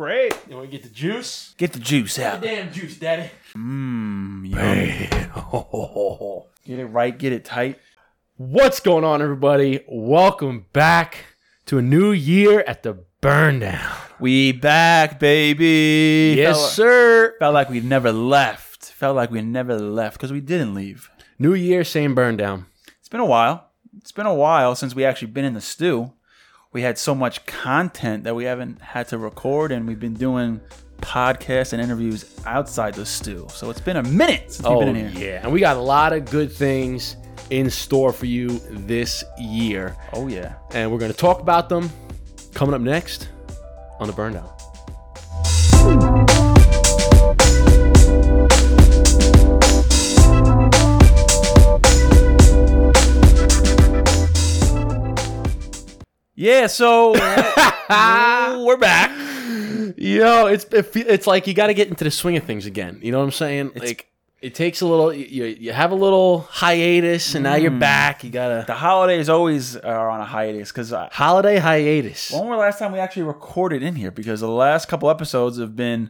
Great. You want to get the juice? Get the juice out. Damn juice, daddy. Mmm, yummy. Get it right, get it tight. What's going on, everybody? Welcome back to a new year at the Burn Down. We back, baby. Yes, Felt- sir. Felt like we never left. Felt like we never left because we didn't leave. New year, same Burn Down. It's been a while. It's been a while since we actually been in the stew. We had so much content that we haven't had to record, and we've been doing podcasts and interviews outside the stew. So it's been a minute since we've Oh, been in oh, here. yeah. And we got a lot of good things in store for you this year. Oh yeah. And we're going to talk about them coming up next on the Burn Down. Yeah. So we're back. Yo, it's it, it's like you got to get into the swing of things again. You know what I'm saying? like it takes a little. You you have a little hiatus, and now you're mm. back. You got to. The holidays always are on a hiatus because holiday hiatus. when was the last time we actually recorded in here? Because the last couple episodes have been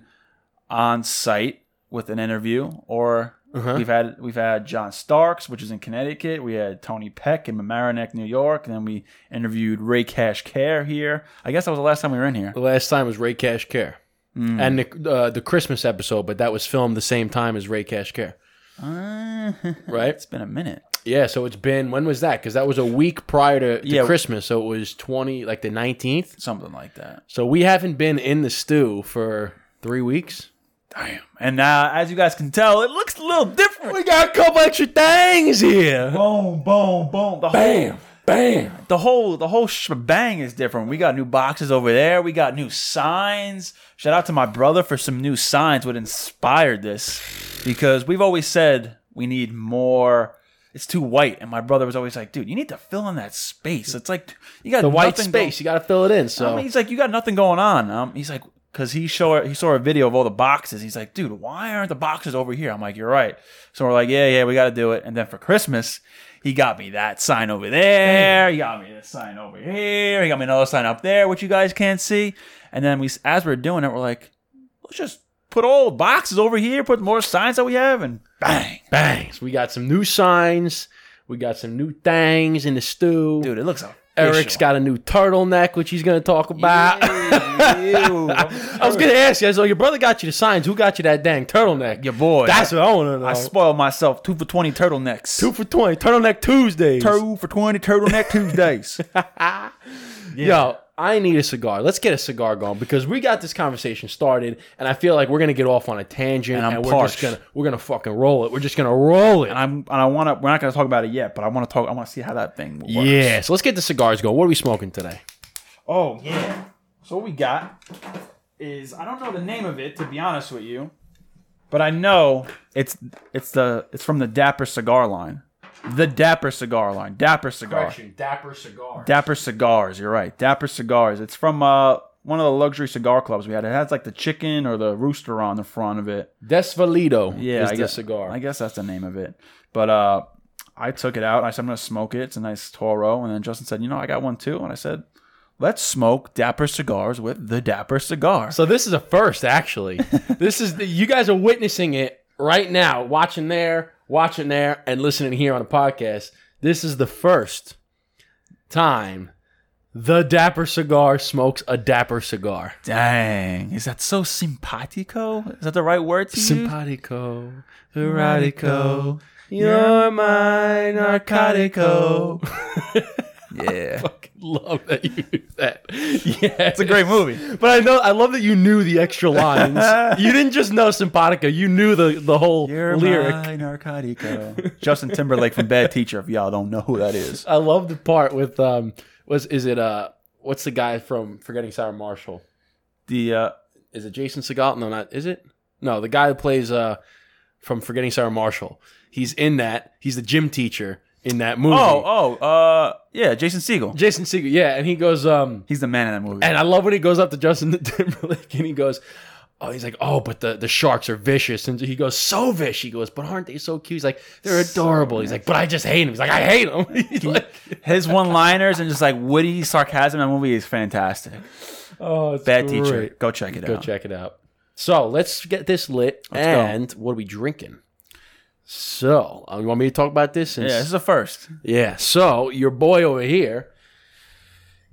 on site with an interview, or Uh-huh. we've had we've had John Starks, which is in Connecticut. We had Tony Peck in Mamaroneck, New York, and then we interviewed Ray Cash Care here. I guess that was the last time we were in here. The last time was Ray Cash Care, and the uh, the Christmas episode, but that was filmed the same time as Ray Cash Care, Uh, right? it's been a minute. Yeah. So it's been when was that? Because that was a week prior to, to Yeah. Christmas, so it was twenty like the nineteenth. Something like that. So we haven't been in the stew for three weeks. Damn. And uh, as you guys can tell, it looks a little different. We got a couple extra things here. Boom, boom, boom. The Bam, bam. the whole the whole shebang is different. We got new boxes over there. We got new signs. Shout out to my brother for some new signs. What inspired this? Because we've always said we need more. It's too white, and my brother was always like, "Dude, you need to fill in that space. It's like you got The white space, you got to fill it in. So I mean, he's like, you got nothing going on. Um, he's like, because he saw he saw a video of all the boxes. He's like, dude, why aren't the boxes over here? I'm like, you're right. So we're like, yeah, yeah, we got to do it. And then for Christmas, he got me that sign over there. He got me this sign over here. He got me another sign up there, which you guys can't see. And then we, as we're doing it, we're like, let's just put all the boxes over here, put more signs that we have, and bang, bang. So we got some new signs. We got some new things in the stew. dude, it looks. Eric's got a new turtleneck, which he's going to talk about. I was going to ask you, so your brother got you the signs. Who got you that dang turtleneck? your boy. That's what I want to know. I spoiled myself. Two for twenty turtlenecks. Two for 20. Turtleneck Tuesdays. two for twenty turtleneck Tuesdays. Yo, I need a cigar. Let's get a cigar going because we got this conversation started, and I feel like we're gonna get off on a tangent, And and, I'm we're parched. just gonna we're gonna fucking roll it. We're just gonna roll it. and I'm and I want to. We're not going to talk about it yet, but I want to talk. I want to see how that thing works. yeah, so let's get the cigars going. What are we smoking today? Oh yeah. So what we got is I don't know the name of it to be honest with you, but I know it's it's the it's from the Dapper cigar line, the Dapper cigar line, Dapper cigar, Dapper cigar. Dapper cigars. You're right, Dapper cigars. It's from uh one of the luxury cigar clubs we had. It has like the chicken or the rooster on the front of it. Desvalido Yeah, is I the guess, cigar. I guess that's the name of it. But uh, I took it out. I said I'm gonna smoke it. It's a nice Toro. And then Justin said, you know, I got one too. And I said, let's smoke Dapper cigars with the Dapper cigar. so this is a first, actually. this is the, you guys are witnessing it right now, watching there, watching there, and listening here on a podcast. This is the first time the Dapper cigar smokes a Dapper cigar. Dang, is that so simpatico? Is that the right word to use? Simpatico, erotico, you're my narcotico. Yeah, Fucking love that you knew that. Yeah, it's a great movie. But I know, I love that you knew the extra lines. you didn't just know simpatico; you knew the the whole You're lyric. my narcotico. Justin Timberlake from Bad Teacher. If y'all don't know who that is, I love the part with um, was is it uh, what's the guy from Forgetting Sarah Marshall? the uh, Is it Jason Segel? No, not is it? No, the guy who plays uh, from Forgetting Sarah Marshall. He's in that. He's the gym teacher in that movie. oh oh uh yeah, Jason Segel. Jason Segel, yeah, and he goes, um, He's the man in that movie. and I love when he goes up to Justin Timberlake and he goes, oh, he's like, oh, but the, the sharks are vicious, and he goes, so vicious. He goes, but aren't they so cute? He's like, they're adorable. He's like, but I just hate him. He's like, I hate him. He's like, His one liners and just like witty sarcasm in that movie is fantastic. Oh, it's Bad great. teacher. Go check it out. Go out. check it out. So let's get this lit. And what are we drinking? So, uh, you want me to talk about this? Yeah, this is a first. Yeah. So your boy over here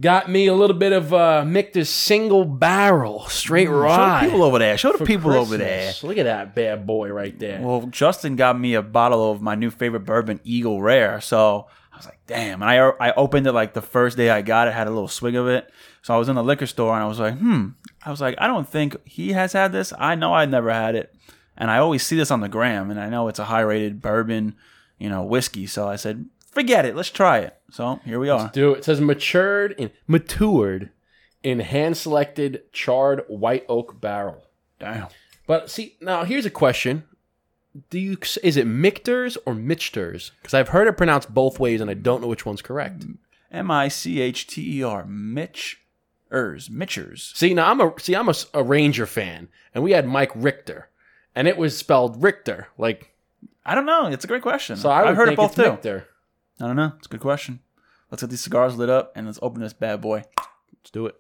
got me a little bit of uh, Michter's single barrel straight Show the rye. people over there. Show the people over there. Look at that bad boy right there. Well, Justin got me a bottle of my new favorite bourbon, Eagle Rare. So I was like, damn. And I I opened it like the first day I got it, had a little swig of it. So I was in the liquor store and I was like, hmm. I was like, I don't think he has had this. I know I never had it. And I always see this on the gram, and I know it's a high rated bourbon, you know, whiskey. So I said, forget it. Let's try it. So here we are. Do it. It says matured in matured in hand selected charred white oak barrel. Damn. But see, now here's a question. Do you is it Michter's or Michters? Because I've heard it pronounced both ways and I don't know which one's correct. M I C H T E R. Mitch Ers. Mitchers. See, now I'm a see I'm a, a Ranger fan and we had Mike Richter and it was spelled Richter. Like I don't know. It's a great question. so I would I've heard it think both it's too. Michter. I don't know. It's a good question. Let's get these cigars lit up and let's open this bad boy. Let's do it.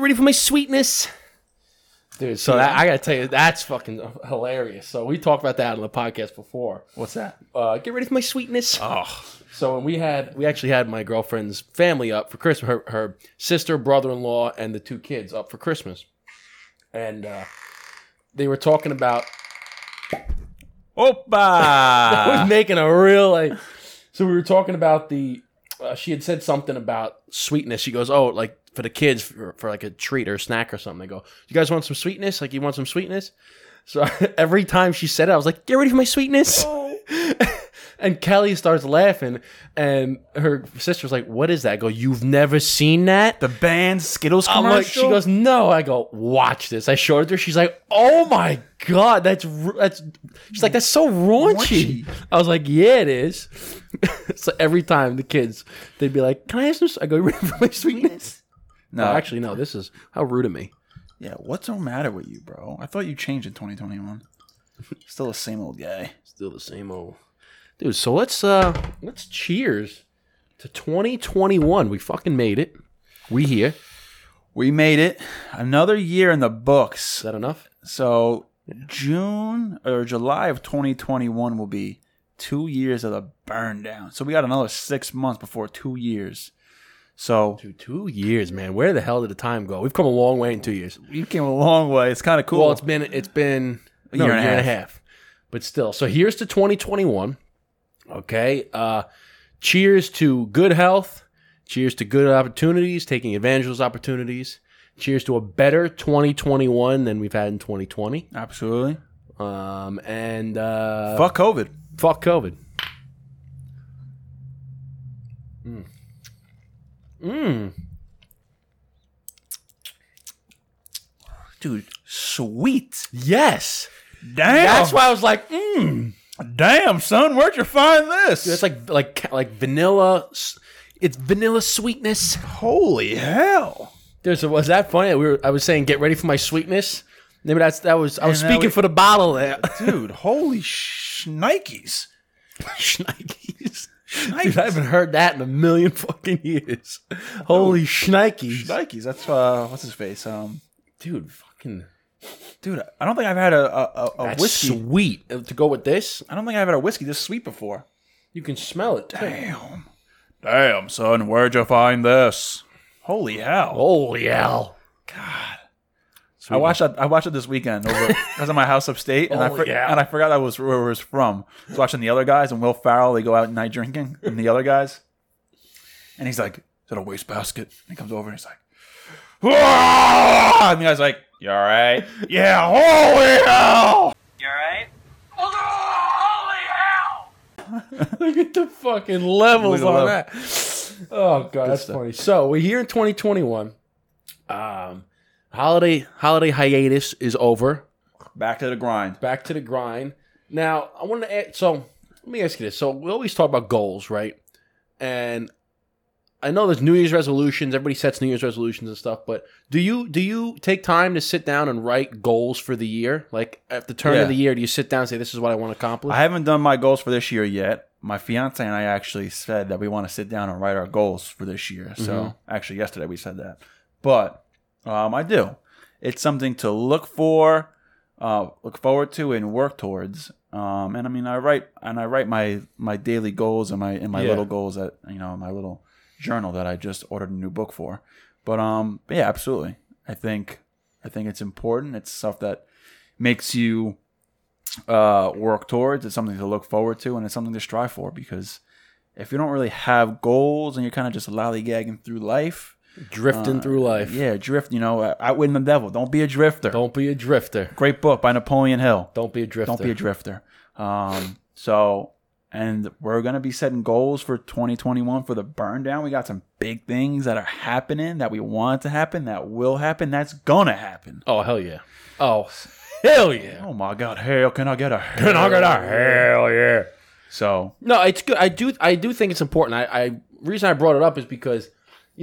Get ready for my sweetness. Dude, so that, I gotta tell you, that's fucking hilarious. So we talked about that on the podcast before. What's that? Uh, get ready for my sweetness. Oh, So when we had, we actually had my girlfriend's family up for Christmas. Her, her sister, brother-in-law, and the two kids up for Christmas, and uh, they were talking about. I was making a real like. So we were talking about the. Uh, she had said something about sweetness. She goes, "Oh, like for the kids for, for like a treat or a snack or something." They go, "You guys want some sweetness? Like you want some sweetness?" So every time she said it, I was like, "Get ready for my sweetness." and Kelly starts laughing, and her sister's like, "What is that?" I go, "You've never seen that?" the banned Skittles I'm commercial. like, she goes, "No." I go, "Watch this." I showed it her. She's like, "Oh my god, that's that's." She's like, "That's so raunchy." Raunchy. I was like, "Yeah, it is." so every time the kids, they'd be like, "Can I have some?" I go, "You ready for my sweetness?" No, actually, no. This is how rude of me. yeah. What's the matter with you, bro? I thought you changed in 2021. Still the same old guy. Still the same old dude. So let's uh let's cheers to 2021. We fucking made it. We here. We made it. Another year in the books. Is books. that enough? So June or July of 2021 will be two years of the burn down. So we got another six months before two years. So Dude, two years, man. Where the hell did the time go? We've come a long way in two years. we came a long way. It's kind of cool. Well, it's been it's been a year year, and a and a half. half, but still. So here's to 2021. Okay. Uh, cheers to good health. Cheers to good opportunities, taking advantage of those opportunities. Cheers to a better 2021 than we've had in 2020. Absolutely. Um, and uh, Fuck COVID. fuck COVID. Mm. Dude, sweet. Yes. Damn. That's why I was like, mm. Damn, son, where'd you find this? It's like like like vanilla. It's vanilla sweetness. holy hell. Dude, so was that funny? We were, I was saying, get ready for my sweetness. Maybe that's that was. I was And speaking was- for the bottle there. Dude, holy shnikes. Schnikes. Dude, I haven't heard that in a million fucking years. Holy shnikes. Shnikes. That's uh what's his face? Um Dude, fucking. dude, I don't think I've had a a, a, a That's whiskey. sweet. Uh, To go with this, I don't think I've had a whiskey this sweet before. you can smell it. Too. Damn. Damn, son, where'd you find this? Holy hell. Holy hell. I watched that I watched it this weekend over I was at my house upstate and I Oh, for, yeah. and I forgot that was where it was from. I was watching the other guys and Will Ferrell, they go out night drinking and the other guys. And he's like, Is that a wastebasket? And he comes over and he's like, "Ah!" and the guy's like, You alright? yeah, holy hell! You alright? Holy hell! Look at the fucking levels Look at on the that. Oh god, that's stuff. funny. So we're here in 2021. Um, holiday holiday hiatus is over. Back to the grind. Back to the grind. Now I want to add. So let me ask you this. So we always talk about goals, right? and I know there's New Year's resolutions. Everybody sets New Year's resolutions and stuff, but do you do you take time to sit down and write goals for the year? Like at the turn Yeah. of the year, do you sit down and say, "This is what I want to accomplish"? I haven't done my goals for this year yet. My fiance and I actually said that we want to sit down and write our goals for this year. So Mm-hmm. actually, yesterday we said that. But um, I do. It's something to look for, uh, look forward to, and work towards. Um, and I mean, I write and I write my my daily goals and my and my Yeah. little goals that you know my little journal that I just ordered a new book for. But um, but yeah, absolutely. I think I think it's important. It's stuff that makes you uh, work towards. It's something to look forward to, and it's something to strive for. Because if you don't really have goals and you're kind of just lollygagging through life, Drifting through life. yeah, drift. You know, outwitting the devil. Don't be a drifter. Don't be a drifter. Great book by Napoleon Hill. Don't be a drifter. Don't be a drifter. Um, so, and we're gonna be setting goals for 2021 for the burn down. We got some big things that are happening that we want to happen, that will happen, that's gonna happen. oh hell yeah! Oh hell yeah! Oh my God, hell, can I get a hell? Can I get a hell yeah? So No, it's good. I do. I do think it's important. I, I reason I brought it up is because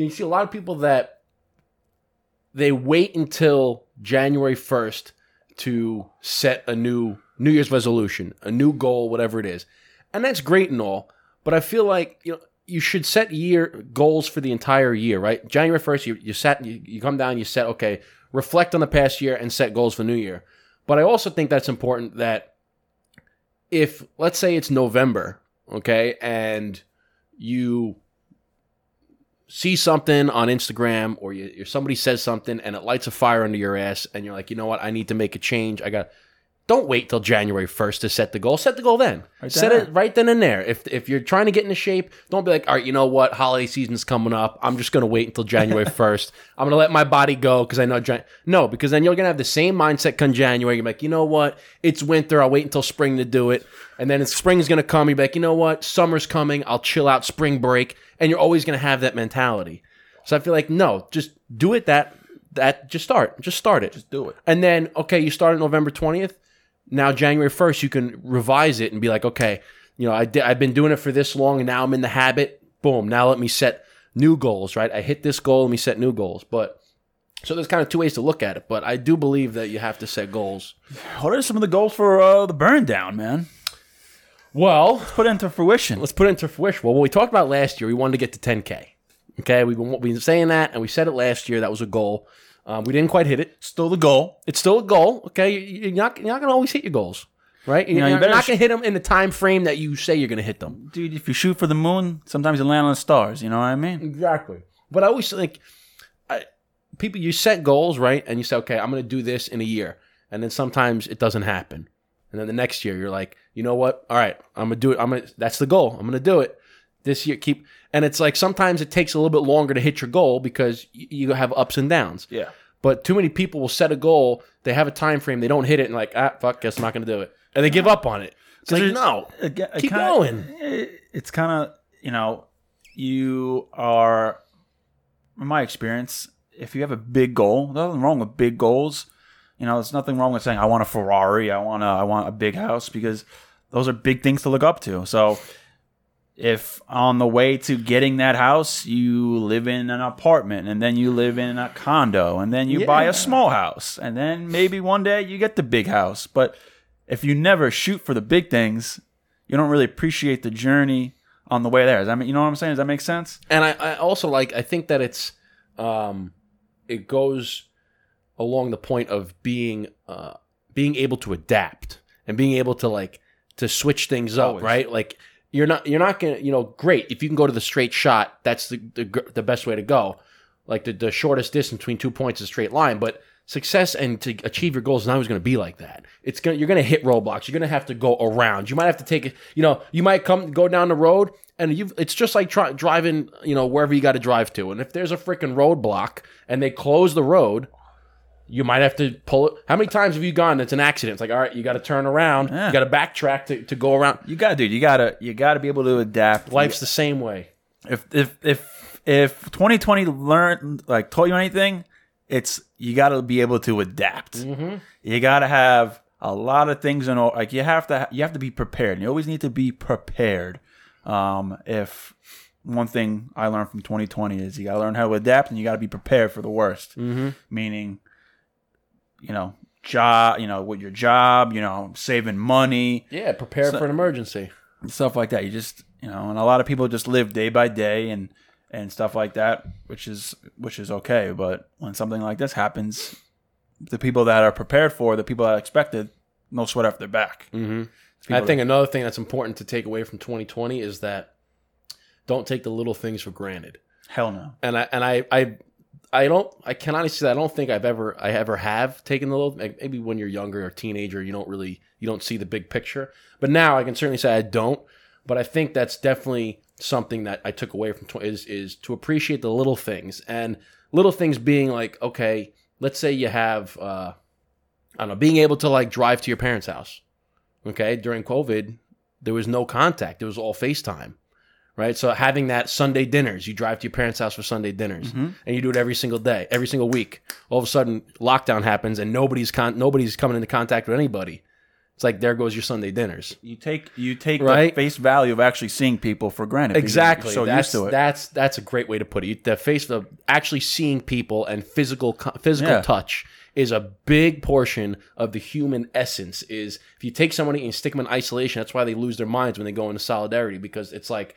you see a lot of people that they wait until January first to set a new New Year's resolution, a new goal, whatever it is, and that's great and all. But I feel like you know you should set year goals for the entire year, right? January first, you you set you, you come down, you set okay, reflect on the past year and set goals for New Year. But I also think that's important that if let's say it's November, okay, and you see something on Instagram or you, somebody says something and it lights a fire under your ass and you're like, you know what, I need to make a change. I got. Don't wait till January first to set the goal. Set the goal then. Right set it right then and there. If if you're trying to get into shape, don't be like, all right, you know what, holiday season's coming up. I'm just gonna wait until January first. I'm gonna let my body go because I know. Jan-. No, because then you're gonna have the same mindset come January. You're like, you know what, it's winter. I'll wait until spring to do it. And then spring's gonna come. You're like, you know what, summer's coming. I'll chill out spring break. And you're always gonna have that mentality. So I feel like no, just do it. That that just start. Just start it. just do it. And then, okay, you start November 20th. Now, January 1st, you can revise it and be like, okay, you know, I di- I've been doing it for this long and now I'm in the habit. Boom. Now let me set new goals, right? I hit this goal. Let me set new goals. But so there's kind of two ways to look at it. But I do believe that you have to set goals. What are some of the goals for uh, the burn down, man? Well, Put it into fruition. let's put it into fruition. Well, what we talked about last year, we wanted to get to 10K. Okay. We've been, we've been saying that and we said it last year. That was a goal. Um, we didn't quite hit it. Still the goal. It's still a goal. Okay, You- you're not you're not gonna always hit your goals, right? You're, know, you you're better not sh- gonna hit them in the time frame that you say you're gonna hit them. Dude, if you shoot for the moon, sometimes you land on the stars. You know what I mean? Exactly. But I always think, I, people, you set goals, right? And you say, okay, I'm gonna do this in a year, and then sometimes it doesn't happen, and then the next year you're like, you know what? All right, I'm gonna do it. I'm gonna. That's the goal. I'm gonna do it this year. Keep. And it's like sometimes it takes a little bit longer to hit your goal because y- you have ups and downs. Yeah. But too many people will set a goal, they have a time frame, they don't hit it, and like, ah, fuck, guess I'm not gonna do it, and they give up on it. It's like, there's- no, Again, Keep going. It's kind of you know, you are, in my experience, if you have a big goal, there's nothing wrong with big goals. You know, there's nothing wrong with saying I want a Ferrari, I want a, I want a big house because those are big things to look up to. So. If on the way to getting that house, you live in an apartment and then you live in a condo and then you buy a small house and then maybe one day you get the big house. But if you never shoot for the big things, you don't really appreciate the journey on the way there. Does that mean, you know what I'm saying? Does that make sense? and I, I also like, I think that it's, um, it goes along the point of being, uh, being able to adapt and being able to like to switch things up, Always. right? Like you're not, you're not gonna, you know, great if you can go to the straight shot, that's the the, the best way to go. Like the, the shortest distance between two points is a straight line, but success and to achieve your goals is not always going to be like that. It's gonna you're going to hit roadblocks. You're going to have to go around. You might have to take it. You know, you might come go down the road, and you it's just like try, driving. You know, wherever you got to drive to, and if there's a freaking roadblock and they close the road. You might have to pull it. How many times have you gone? It's an accident. It's like, all right, you got to turn around. Yeah. You got to backtrack to, to go around. You got to, dude. You gotta, you gotta be able to adapt. Life's the same way. if if if if 2020 learned like taught you anything, it's you got to be able to adapt. You got to have a lot of things in order. Like you have to, you have to be prepared. You always need to be prepared. Um, if one thing I learned from 2020 is you got to learn how to adapt and you got to be prepared for the worst. Mm-hmm. Meaning, you know, job, you know, with your job, you know, saving money, Yeah, prepare for an emergency. stuff like that. You just, you know, and a lot of people just live day by day and and stuff like that, which is which is okay. But when something like this happens, the people that are prepared for, the people that expected, no sweat off their back. Mm-hmm. I think another thing that's important to take away from 2020 is that don't take the little things for granted. Hell no. And I and I I I don't I can honestly say I don't think I've ever I ever have taken the little like, maybe when you're younger or teenager you don't really you don't see the big picture. But now I can certainly say I don't. But I think that's definitely something that I took away from is is to appreciate the little things and little things being like okay, let's say you have uh, I don't know being able to like drive to your parents' house. Okay, during COVID, there was no contact; it was all FaceTime right? So having that Sunday dinners, you drive to your parents' house for Sunday dinners, mm-hmm. and you do it every single day, every single week. All of a sudden, lockdown happens, and nobody's con- nobody's coming into contact with anybody. It's like there goes your Sunday dinners. You take you take Right? the face value of actually seeing people for granted. Exactly. So that's, used to it. That's that's a great way to put it. The face of actually seeing people and physical physical Yeah. touch is a big portion of the human essence. Is if you take somebody and stick them in isolation, that's why they lose their minds when they go into solidarity because it's like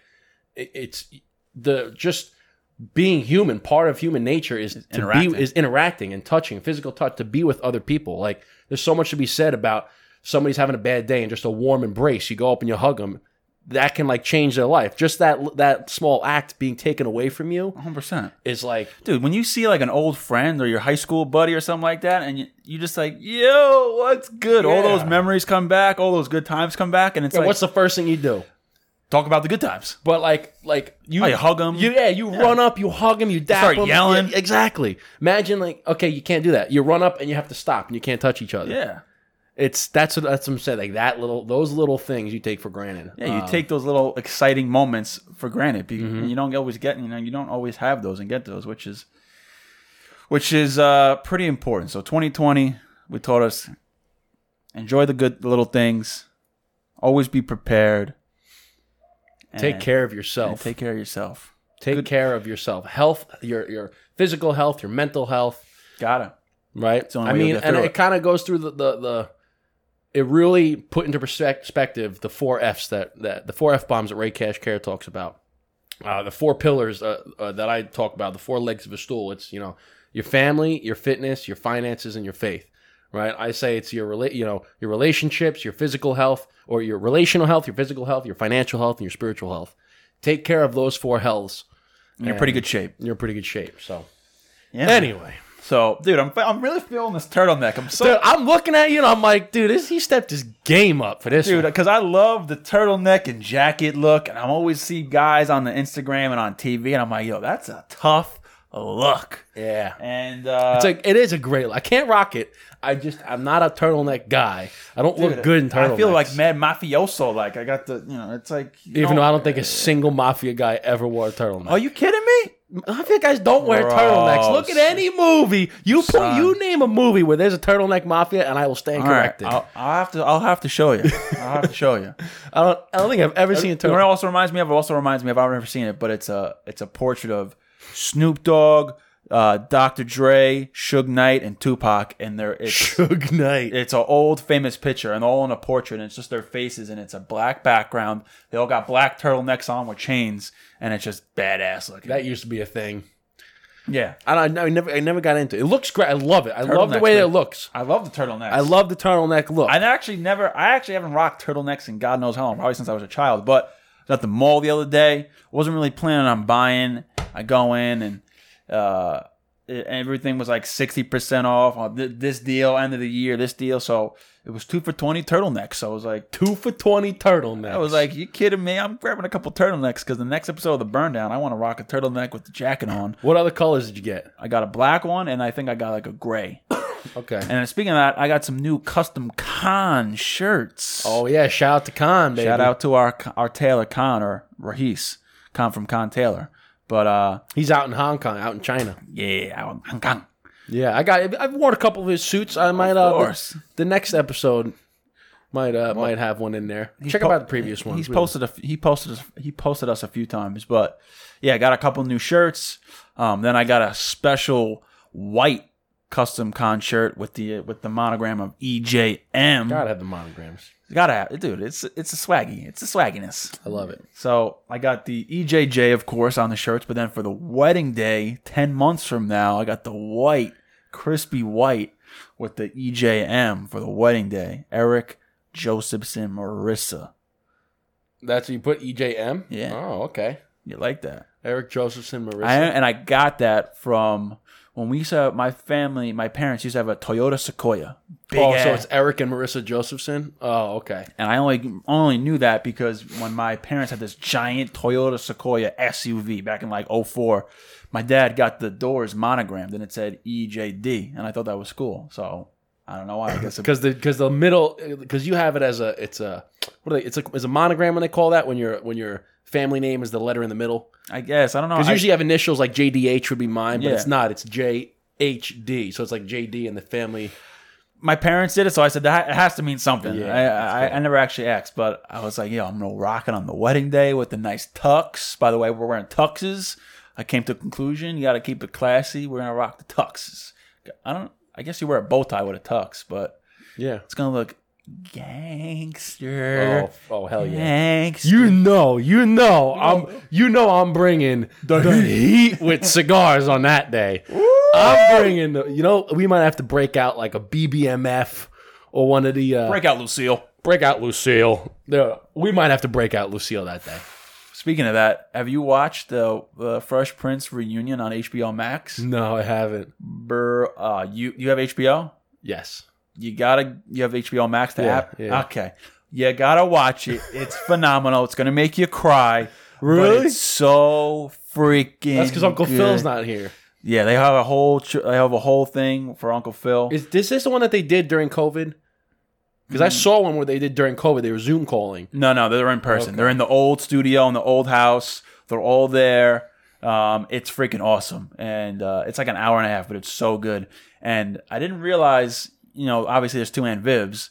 it's the just being human. Part of human nature is to interacting. be is interacting and touching, physical touch, to be with other people. Like there's so much to be said about somebody's having a bad day and just a warm embrace. You go up and you hug them. That can like change their life. Just that that small act being taken away from you 100%. is like Dude, when you see like an old friend or your high school buddy or something like that, and you, you just like, yo, what's good? All those memories come back, all those good times come back, and it's like, what's the first thing you do? Talk about the good times. But like like you, Oh, you hug 'em? You, yeah, you run up, you hug them, you dap Start yelling. Yeah, exactly. Imagine like okay, you can't do that. You run up and you have to stop and you can't touch each other. Yeah. It's that's what that's what I'm saying. Like that little those little things you take for granted. Yeah, you Um, take those little exciting moments for granted. be- Mm-hmm. You don't always get, you know, you don't always have those and get those, which is, which is uh, pretty important. So 2020, we taught us enjoy the good little things, always be prepared, take care of yourself. take care of yourself. take care of yourself. Health, your your physical health, your mental health. Gotta. right? the only I mean, and it, it. kind of goes through the, the the. It really put into perspective the four Fs that that the four F bombs that Ray Cash Care talks about. Uh, the four pillars uh, uh, that I talk about, the four legs of a stool. It's you know your family, your fitness, your finances, and your faith. Right? I say it's your rela- you know your relationships, your physical health, or your relational health, your physical health, your financial health, and your spiritual health. Take care of those four healths. You're in pretty good shape. You're in pretty good shape. So Yeah. anyway. So, dude, I'm, I'm really feeling this turtleneck. I'm so Dude, I'm looking at you and I'm like, dude, this, he stepped his game up for this. dude because i love the turtleneck and jacket look and I'm always see guys on the instagram and on tv and i'm like yo that's a tough look Yeah. and uh It's like it is a great. I can't rock it. I just I'm not a turtleneck guy. I don't look good in turtlenecks. i feel like mad mafioso like i got the you know it's like even know- though I don't think a single mafia guy ever wore a turtleneck. are you kidding me Mafia guys don't wear Gross. turtlenecks. Look at any movie. You put you name a movie where there's a turtleneck mafia, and I will stand all right corrected. I'll, I'll have to i'll have to show you i'll have to show you I don't. I don't think I've ever seen a You know it also reminds me of? It also reminds me of. I've never seen it, but it's a it's a portrait of Snoop Dogg, uh, Dr. Dre, Suge Knight, and Tupac, and they're it's Suge Knight. it's an old famous picture, and all in a portrait, and it's just their faces, and it's a black background. They all got black turtlenecks on with chains, and it's just badass looking. That used to be a thing. yeah, I, I never. I never got into it. It looks great. I love it. I love the way it looks. I love the turtleneck. I love the turtleneck look. I actually never. I actually haven't rocked turtlenecks in God knows how long, probably since I was a child. But I was at the mall the other day. wasn't really planning on buying. I go in and uh, it- everything was like sixty percent off on th- this deal, end of the year, this deal. So it was two for twenty turtlenecks. So I was like, Two for twenty turtlenecks. I was like, you kidding me? I'm grabbing a couple turtlenecks because the next episode of the Burn Down, I want to rock a turtleneck with the jacket on. what other colors did you get? I got a black one, and I think I got like a gray. Okay. And speaking of that, I got some new custom Khan shirts. oh yeah, shout out to Khan, baby. Shout out to our our Taylor Khan or Rahis Khan from Khan Taylor. But uh, He's out in Hong Kong, out in China. yeah, out in Hong Kong. Yeah, I got. I've worn a couple of his suits. I might. Uh, course. The, the next episode, Might uh, might have one in there. Check po- out the previous ones. He's We- posted a, he posted us, he posted us a few times, but yeah, I got a couple new shirts. Um, then I got a special white custom Khan shirt with the with the monogram of EJM. Gotta have the monograms. Gotta have, dude. It's it's a swaggy. It's a swagginess. I love it. So I got the EJJ, of course, on the shirts, but then for the wedding day, ten months from now, I got the white, crispy white with the EJM for the wedding day. Eric Josephson Marissa. That's what you put EJM. Yeah. Oh, okay. You like that? Eric Josephson Marissa. I and I got that from when we used to have, my family, my parents used to have a Toyota Sequoia. Big oh, so it's Eric and Marissa Josephson. Oh, okay. and I only only knew that because when my parents had this giant Toyota Sequoia SUV back in like 04, my dad got the doors monogrammed and it said EJD, and I thought that was cool. So I don't know why. I guess Because the because the middle because you have it as a it's a what are they, it's a it's a monogram when they call that when you're when your family name is the letter in the middle. I guess I don't know. Because I- usually you have initials like JDH would be mine, but Yeah. it's not. It's JHD. So it's like JD and the family. my parents did it, so I said that it has to mean something. Yeah, I, I. I never actually asked, but I was like, yo, I'm gonna rock it on the wedding day with the nice tux. By the way, we're wearing tuxes. I came to a conclusion: you got to keep it classy. We're gonna rock the tuxes. I don't. I guess you wear a bow tie with a tux, but Yeah. it's gonna look gangster. Oh, oh hell yeah. Gangster. You know, you know, I'm, you know, I'm bringing the, heat with cigars on that day. I'm bringing, the, you know, we might have to break out like a BBMF or one of the uh, break, break out, Lucille. Break out Lucille. The, we might have to break out Lucille that day. Speaking of that, have you watched the the Fresh Prince reunion on HBO Max? No, I haven't. Burr, uh, you you have HBO? Yes. You gotta you have HBO Max the Yeah, app? yeah. Okay. You gotta watch it. It's phenomenal. It's gonna make you cry. Really? it's so freaking That's because Uncle good. Phil's not here. Yeah, they have a whole tr- they have a whole thing for Uncle Phil. Is this is the one that they did during COVID? Because I saw one where they did during COVID. They were Zoom calling. no, no, they're in person. Okay. They're in the old studio in the old house. They're all there. Um, it's freaking awesome, and uh, it's like an hour and a half, but it's so good. And I didn't realize, you know, obviously there's two Aunt Vivs.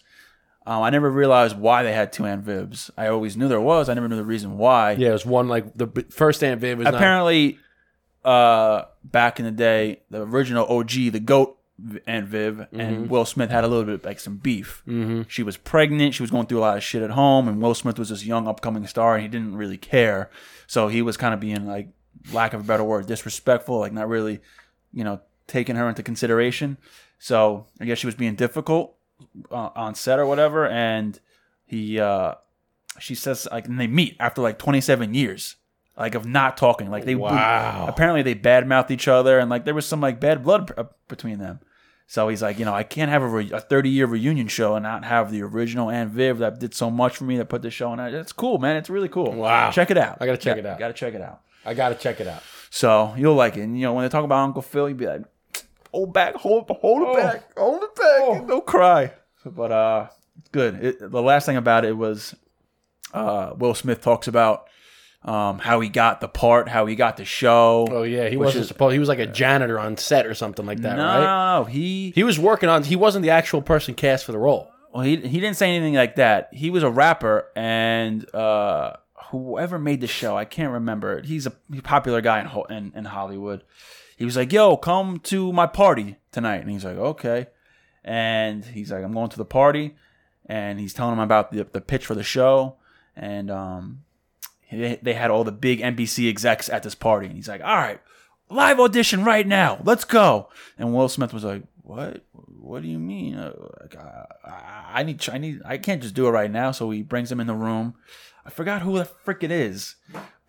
Um, I never realized why they had two Aunt Vivs. I always knew there was. I never knew the reason why. Yeah, it was one like the b- first Aunt Viv was not, apparently uh back in the day the original og the goat and viv Mm-hmm. and will smith had a little bit like some beef she was pregnant she was going through a lot of shit at home and will smith was this young upcoming star and he didn't really care so he was kind of being like lack of a better word disrespectful like not really you know taking her into consideration so i guess she was being difficult uh, on set or whatever and he uh she says like and they meet after like 27 years like of not talking like they Wow. apparently they badmouthed each other and like there was some like bad blood uh, between them so he's like you know i can't have a, re- a 30 year reunion show and not have the original Aunt viv that did so much for me that put this show on it's cool man it's really cool Wow. check it out I gotta check Yeah, it out. gotta check it out I gotta check it out. so you'll like it and you know when they talk about uncle phil you'd be like hold back hold, hold it Oh. back hold it back don't cry but uh good it, the last thing about it was uh will smith talks about um, how he got the part, how he got the show. Oh yeah, he wasn't is- supposed. He was like a janitor on set or something like that, no, right? no, no, he He was working on. He wasn't the actual person cast for the role. well, he he didn't say anything like that. He was a rapper, and uh, whoever made the show, I can't remember. He's a he's a popular guy in, in in Hollywood. He was like, "Yo, come to my party tonight," and he's like, "Okay," and he's like, "I'm going to the party," and he's telling him about the the pitch for the show, and um, they, had all the big NBC execs at this party, and he's like, "All right, live audition right now, let's go." And Will Smith was like, "What? What do you mean? Uh, I need, I need, I can't just do it right now." So he brings him in the room. I forgot who the frick it is,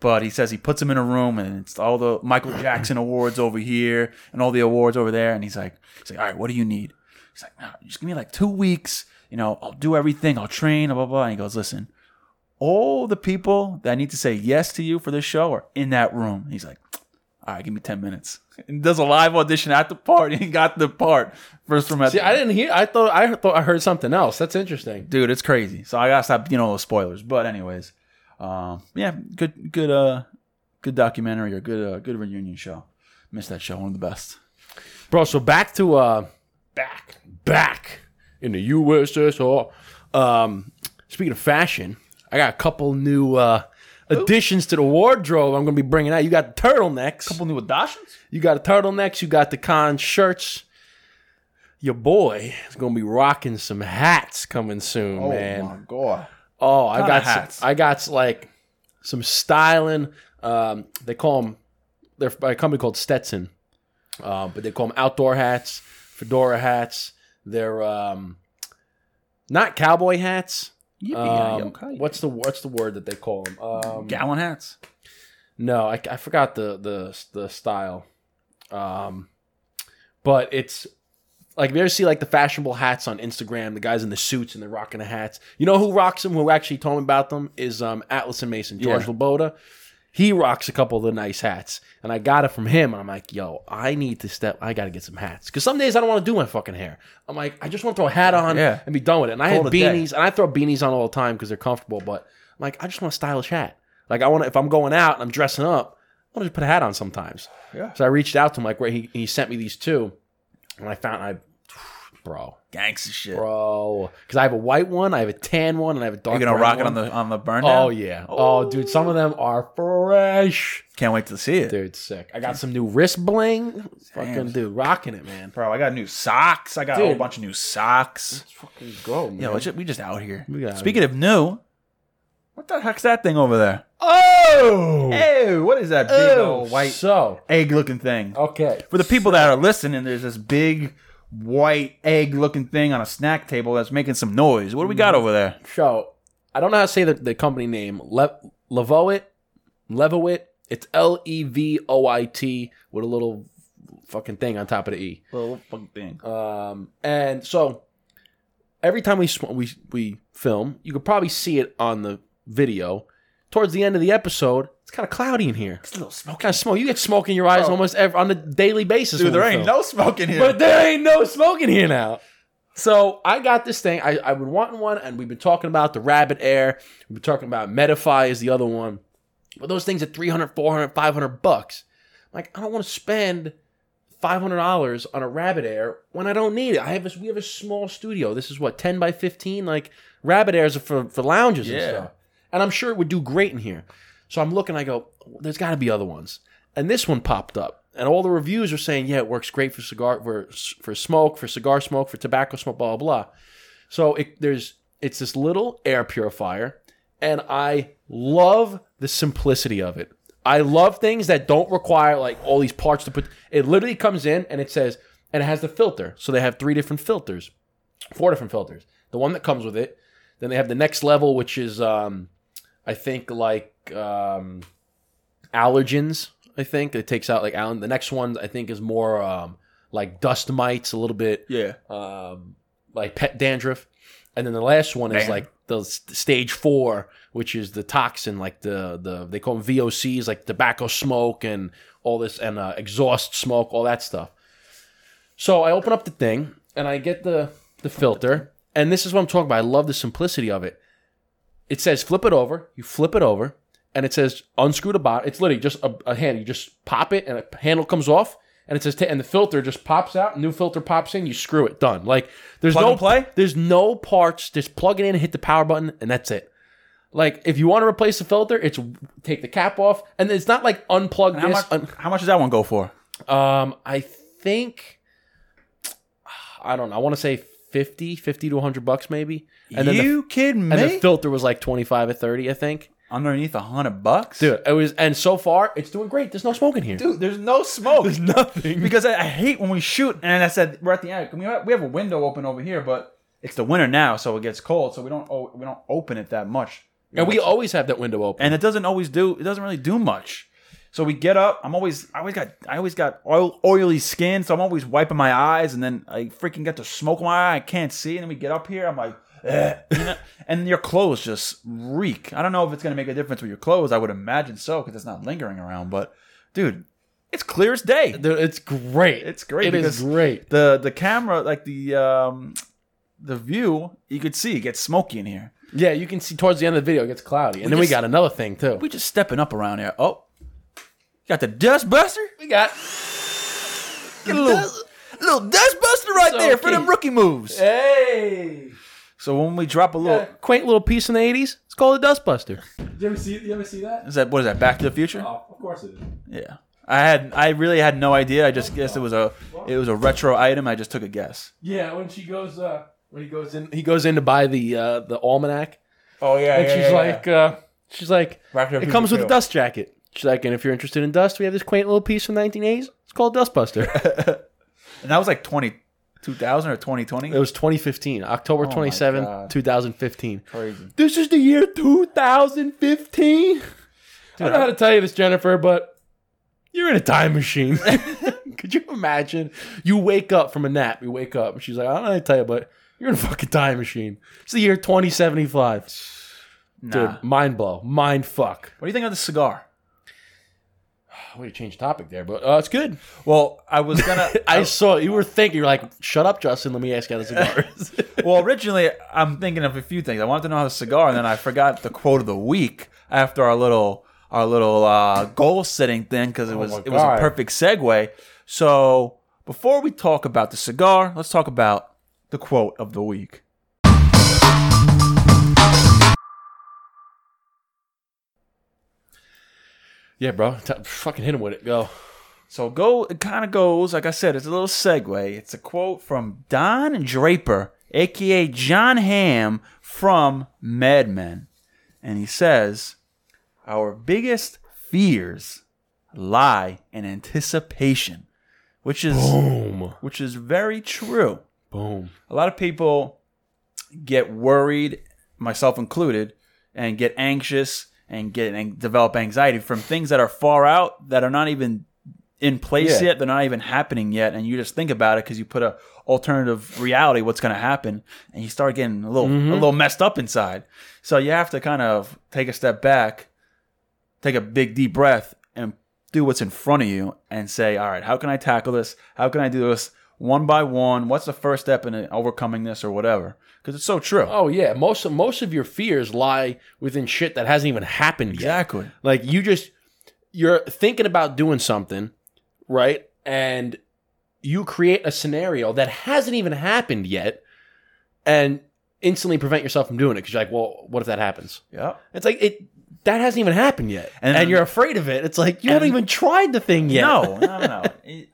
but he says he puts him in a room, and it's all the Michael Jackson awards over here and all the awards over there, and he's like, he's like, "All right, what do you need?" He's like, no, "Just give me like two weeks." You know, I'll do everything. I'll train, blah, blah, blah. And he goes, listen, all the people that need to say yes to you for this show are in that room. He's like, all right, give me 10 minutes. And does a live audition at the part. And he got the part first from at See, I didn't hear. I thought. I thought I heard something else. That's interesting. Dude, it's crazy. So I gotta stop, you know, those spoilers. But anyways, um, yeah, good, good, uh, good documentary or good, uh, good reunion show. Missed that show, one of the best. Bro, so back to uh back back in the USSR. Um, speaking of fashion, I got a couple new uh, additions to the wardrobe. I'm going to be bringing out. You got the turtlenecks. Couple new additions. You got the turtlenecks. You got the Khan shirts. Your boy is going to be rocking some hats coming soon, man. Oh my god. Oh, I got hats? Some, I got like some styling. Um, they call them. They're by a company called Stetson, uh, but they call them outdoor hats, fedora hats. They're um, not cowboy hats. Um, what's the what's the word that they call them? Um, gallon hats? no, I, I forgot the the the style. Um, but it's like if you ever see like the fashionable hats on Instagram, the guys in the suits and they're rocking the hats. You know who rocks them? Who actually told me about them is um Atlas and Mason, George Yeah. Laboda. He rocks a couple of the nice hats, and I got it from him. And I'm like, yo, I need to step. I got to get some hats because some days I don't want to do my fucking hair. I'm like, I just want to throw a hat on Yeah. and be done with it. And I have a day. beanies, and I throw beanies on all the time because they're comfortable. But I'm like, I just want a stylish hat. Like I want to, if I'm going out and I'm dressing up, I want to put a hat on sometimes. Yeah. So I reached out to him, like where he, he sent me these two, and I found I, bro, Gangsta shit. bro, because I have a white one, I have a tan one, and I have a dark. One. You're gonna rock it on the on the burn Oh yeah. Oh, dude, some of them are fresh. Can't wait to see it. Dude, sick. I got some new wrist bling. Fucking dude, rocking it, man. Bro, I got new socks. I got a whole bunch of new socks. Let's fucking go, man. Just, we just out here. Speaking of new, what the heck's that thing over there? oh, Hey, what is that big oh, old white So egg looking thing? okay, For the people that are listening, there's this big white egg looking thing on a snack table that's making some noise. What do we got over there? So I don't know how to say the, the company name. Le- Levoit, Levoit. It's L E V O I T with a little fucking thing on top of the E. Little fucking thing. Um, and so every time we sm- we we film, you could probably see it on the video. Towards the end of the episode, it's kind of cloudy in here. It's a little smoke. Kind of smoke. You get smoke in your eyes Bro. almost every, on a daily basis. Dude, there ain't film. no smoke in here. But there ain't no smoke in here now. So I got this thing. I, I've been wanting one, and we've been talking about the Rabbit Air. We've been talking about Medify is the other one. But those things are 300, 400, 500 bucks. Like, I don't want to spend $500 on a Rabbit Air when I don't need it. I have this, we have a small studio. This is what, 10 by 15? Like, Rabbit Airs are for, for lounges and stuff. And I'm sure it would do great in here. So I'm looking, I go, there's got to be other ones. And this one popped up. And all the reviews are saying, yeah, it works great for cigar, for, for smoke, for cigar smoke, for tobacco smoke, blah, blah, blah. So it, there's, it's this little air purifier. And I love the simplicity of it. I love things that don't require like all these parts to put. It literally comes in and it says, and it has the filter. So they have three different filters, four different filters. The one that comes with it. Then they have the next level, which is, um, I think, like um, allergens. I think it takes out like allergen. The next one I think is more um, like dust mites, a little bit yeah. um, like pet dandruff, and then the last one is Man. like the stage four, which is the toxin, like the the they call them VOCs, like tobacco smoke and all this, and uh, exhaust smoke, all that stuff. So I open up the thing and I get the the filter, and this is what I'm talking about. I love the simplicity of it. It says flip it over. You flip it over, and it says unscrew the bottom. It's literally just a, a handle. You just pop it, and a handle comes off, and it says ta- and the filter just pops out. New filter pops in. You screw it. Done. Like there's Plug no and play? There's no parts. Just plug it in, hit the power button, and that's it. Like if you want to replace the filter, it's take the cap off, and it's not like unplug How this. much, un- how much does that one go for? um, I think I don't know. I want to say 50, 50 to 100 bucks maybe. And then the, you kidding me? and the filter was like 25 or 30, I think. Underneath a hundred bucks, Dude, it was and so far it's doing great. There's no smoke in here. Dude, there's no smoke. There's nothing. because I, I hate when we shoot. And I said we're at the end. We have, we have a window open over here, but it's the winter now, so it gets cold. So we don't o- we don't open it that much. And we always have that window open. and it doesn't always do. It doesn't really do much. So we get up. I'm always I always got I always got oil, oily skin, so I'm always wiping my eyes, and then I freaking get the smoke in my eye. I can't see, and then we get up here. I'm like. "Eh," you know? and your clothes just reek. I don't know if it's gonna make a difference with your clothes. I would imagine so because it's not lingering around. But, dude, it's clear as day. It's great. It's great It is great. the the camera, like the um the view, you could see it gets smoky in here. Yeah, you can see towards the end of the video it gets cloudy. And then we got another thing too. We just stepping up around here. Oh, got the dust buster. We got Get a little little dust buster right there for them rookie moves. Hey. So when we drop a little, quaint little piece in the '80s. It's called a Dustbuster. Did you ever see? You ever see that? is that what is that? Back to the Future? Oh, of course it is. Yeah. I had I really had no idea. I just guessed it was a it was a retro item. I just took a guess. Yeah, when she goes, uh, when he goes in, he goes in to buy the uh, the almanac, Oh yeah, and she's like, uh, she's like, it comes with a dust jacket. She's like, and if you're interested in dust, we have this quaint little piece from the 1980s. It's called Dustbuster. and that was like 20, 2000 or twenty twenty. it was 2015, October Oh 27, God. 2015. Crazy. This is the year 2015. I don't know how to tell you this, Jennifer, but you're in a time machine. Could you imagine? You wake up from a nap. You wake up, and she's like, I don't know how to tell you, but you're in a fucking time machine. It's the year 2075. Nah. Dude, mind blow. Mind fuck. What do you think of the cigar? Way to change the topic there, but uh, it's good. Well, I was gonna. I saw you were thinking, you're like, shut up, Justin. Let me ask you how the cigar is. well, originally I'm thinking of a few things. I wanted to know how the cigar, and then I forgot the quote of the week after our little our little uh, goal setting thing because it was Oh it was a perfect segue. So before we talk about the cigar, let's talk about the quote of the week. Yeah, bro. T- fucking hit him with it. Go. So go it kind of goes like I said. It's a little segue. It's a quote from Don Draper, aka Jon Hamm from Mad Men, and he says, "Our biggest fears lie in anticipation," which is Boom. which is very true. Boom. A lot of people get worried, myself included, and get anxious and get and develop anxiety from things that are far out that are not even in place Yeah. yet. They're not even happening yet, and you just think about it because you put a alternative reality what's going to happen, and you start getting a little a mm-hmm. little messed up inside. So you have to kind of take a step back, take a big deep breath, and do what's in front of you, and say, "All right, how can I tackle this? How can I do this?" One by one, what's the first step in overcoming this or whatever? Because it's so true. Oh yeah, most of most of your fears lie within shit that hasn't even happened yet. exactly. Like you just you're thinking about doing something, right? And you create a scenario that hasn't even happened yet, and instantly prevent yourself from doing it because you're like, well, what if that happens? Yeah. It's like it that hasn't even happened yet, And- and, you're afraid of it. It's like you haven't even tried the thing yet. No, no, no, no.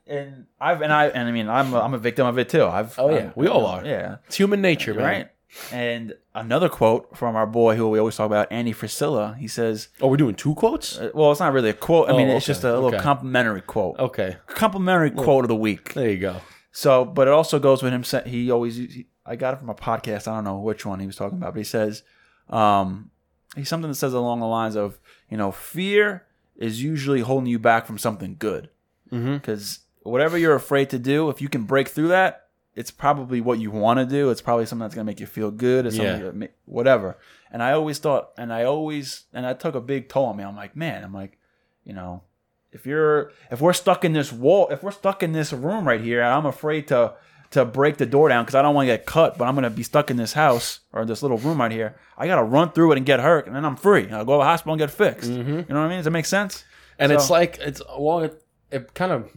and I've and I and I mean I'm a, I'm a victim of it too. I've Oh, yeah. I'm- We all are. Yeah. it's human nature, man. Right. And another quote from our boy who we always talk about, Andy Frisella. He says, Oh, we're doing two quotes. uh, "Well, it's not really a quote. I mean, Oh, it's okay, just a little okay. complimentary quote. Okay, Complimentary quote of the week. there you go. So, but it also goes with him. He always, he, I got it from a podcast. I don't know which one he was talking about, but he says, um, he's something that says along the lines of, you know, fear is usually holding you back from something good. Mm-hmm. Because whatever you're afraid to do, if you can break through that, it's probably what you want to do. It's probably something that's gonna make you feel good. It's something Yeah. ma- whatever. And I always thought, and I always, and I took a big toll on me. I'm like, man, I'm like, you know, if you're if we're stuck in this wall if we're stuck in this room right here and i'm afraid to to break the door down because i don't want to get cut but i'm going to be stuck in this house or this little room right here i got to run through it and get hurt and then i'm free i'll go to the hospital and get fixed you know what i mean does that make sense And So- it's like it's well, it, it kind of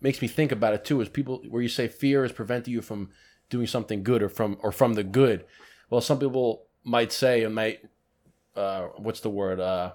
makes me think about it too. Is people where you say fear is preventing you from doing something good or from or from the good. Well, some people might say and might uh, what's the word uh,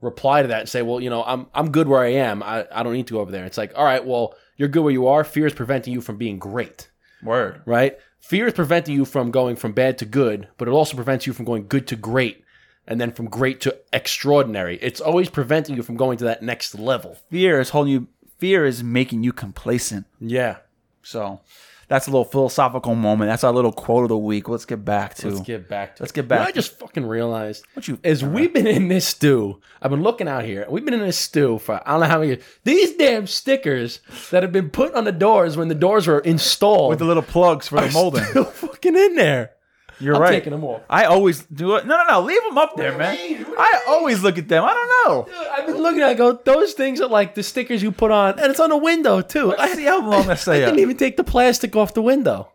reply to that and say, well, you know, I'm I'm good where I am. I, I don't need to go over there. It's like, all right, well, you're good where you are. Fear is preventing you from being great, word right? Fear is preventing you from going from bad to good, but it also prevents you from going good to great. And then from great to extraordinary. It's always preventing you from going to that next level. fear is holding you fear is making you complacent Yeah. so that's a little philosophical moment that's our little quote of the week let's get back to Let's get back to Let's get back I just fucking realized what you is we've been in this stew. I've been looking out here. We've been in this stew for I don't know how many years. These damn stickers that have been put on the doors when the doors were installed with the little plugs for the molding still fucking in there. You're I'm right taking them off. I always do it. No, no, no. Leave them up there, man. do you I always look at them. I don't know. Dude, I've been looking at it, I go, those things are like the stickers you put on, and it's on the window too. I Let's see how long they stay up. didn't even take the plastic off the window.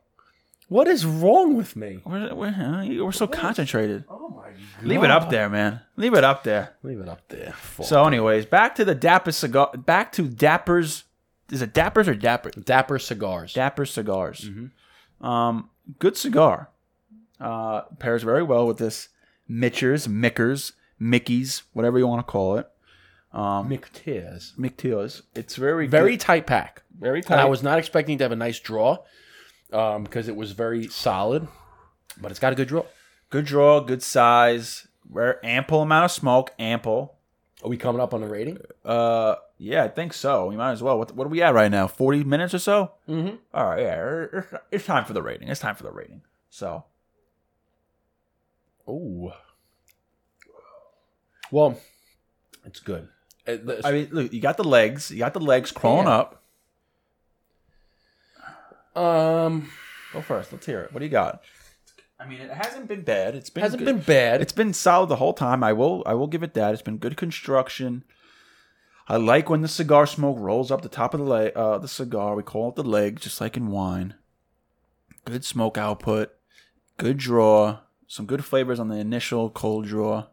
What is wrong with me? We're, we're, we're so concentrated. Oh my god. Leave it up there, man. Leave it up there. Leave it up there. Fuck. So, anyways, back to the Dapper cigar. Back to Dapper's. Is it Dapper's or Dapper? Dapper cigars. Dapper cigars. Um, good cigar. Uh, pairs very well with this Mitchers, Mickers, Mickeys, whatever you want to call it. Um, McTears. McTears. It's very Very good- tight pack. very And I was not expecting to have a nice draw um, because it was very solid, but it's got a good draw. good draw, good size, very ample amount of smoke, ample. Are we coming up on the rating? Uh, yeah, I think so. We might as well. What, what are we at right now? Forty minutes or so. Mm-hmm. All right, yeah, it's time for the rating. It's time for the rating. So Oh. Well, it's good. I mean, look, you got the legs, you got the legs crawling Yeah. up. um, Go first. Let's hear it. What do you got? I mean, it hasn't been bad. It's been hasn't good. been bad. It's been solid the whole time. I will I will give it that. It's been good construction. I like when the cigar smoke rolls up the top of the leg, uh, the cigar. We call it the leg, just like in wine. Good smoke output, good draw, some good flavors on the initial cold draw.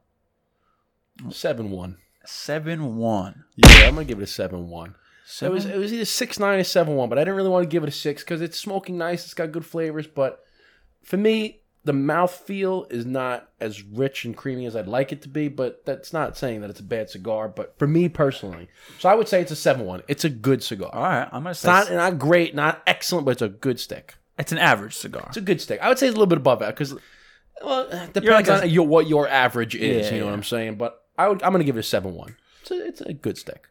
seven one. Seven one. Yeah, I'm gonna give it a seven one. It was it was either six nine or seven one, but I didn't really want to give it a six because it's smoking nice. It's got good flavors, but for me, the mouth feel is not as rich and creamy as I'd like it to be. But that's not saying that it's a bad cigar. But for me personally, so I would say it's a seven one. It's a good cigar. All right, I'm gonna It's say not not great, not excellent, but it's a good stick. it's an average cigar. It's a good stick. I would say it's a little bit above that because, well, uh, it depends like a- on your, what your average is. Yeah, you know yeah. what I'm saying? But I would, I'm going to give it a seven one. It's a, it's a good stick.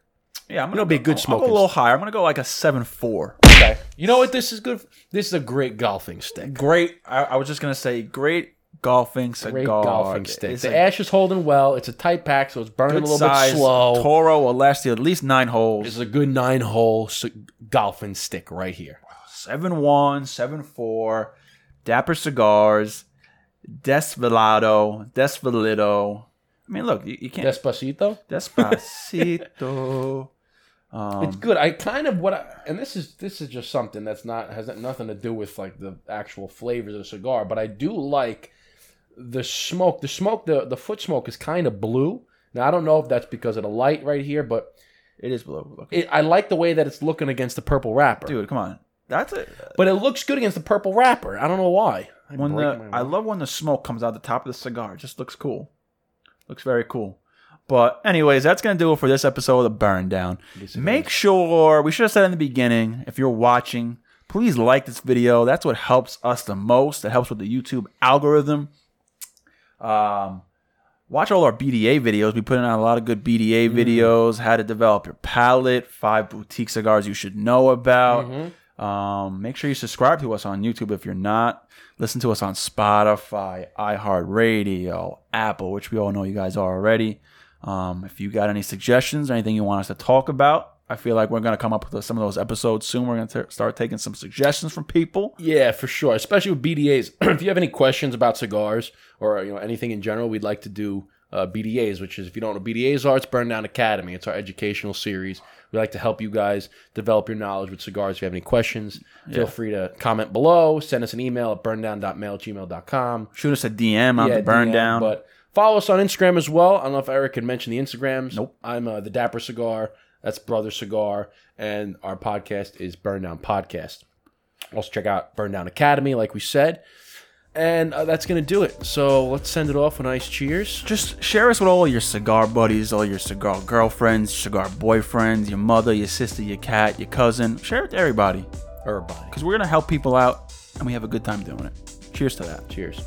Yeah, I'm It'll be a good I'll, I'll smoking go a little higher. I'm gonna go like a seven four. Okay. You know what? This is good. This is a great golfing stick. Great. I, I was just gonna say great golfing cigar. Great golfing stick. It's the a ash is holding well. It's a tight pack, so it's burning a little size. bit slow. Toro will last you at least nine holes. This is a good nine hole c- golfing stick right here. Seven one, seven four, Dapper Cigars, Desvelado, Desvelito. I mean, look, you, you can't. Despacito. Despacito. Um, It's good. I kind of what I, and this is this is just something that's not has nothing to do with like the actual flavors of the cigar, but I do like the smoke. The smoke, the the foot smoke is kind of blue. Now I don't know if that's because of the light right here, but it is blue. It, I like the way that it's looking against the purple wrapper. Dude, come on. That's it. But it looks good against the purple wrapper. I don't know why. I When the I love when the smoke comes out the top of the cigar. It just looks cool. Looks very cool. But anyways, that's gonna do it for this episode of the Burn Down. Make sure we should have said in the beginning, if you're watching, please like this video. That's what helps us the most. It helps with the YouTube algorithm. Um, watch all our BDA videos. We put in a lot of good BDA videos. How to develop your palate. Five boutique cigars you should know about. Um, make sure you subscribe to us on YouTube if you're not. Listen to us on Spotify, iHeartRadio, Apple, which we all know you guys are already. Um, if you got any suggestions or anything you want us to talk about, I feel like we're going to come up with some of those episodes soon. We're going to start taking some suggestions from people. Yeah, for sure. Especially with BDAs. if you have any questions about cigars or you know anything in general, we'd like to do uh, BDAs, which is if you don't know what BDAs are, it's Burn Down Academy. It's our educational series. We like to help you guys develop your knowledge with cigars. If you have any questions, feel free to comment below. Send us an email at burndown.mail@gmail.com. Shoot us a DM on the burn DM, down. But follow us on Instagram as well. I don't know if Eric can mention the Instagrams. Nope. I'm uh, the Dapper Cigar. That's Brother Cigar, and our podcast is Burn Down Podcast. Also check out Burn Down Academy, like we said, and uh, that's going to do it. So let's send it off with nice cheers. Just share us with all your cigar buddies, all your cigar girlfriends, cigar boyfriends, your mother, your sister, your cat, your cousin. Share it to everybody. Everybody. Because we're going to help people out and we have a good time doing it. Cheers to that. Cheers.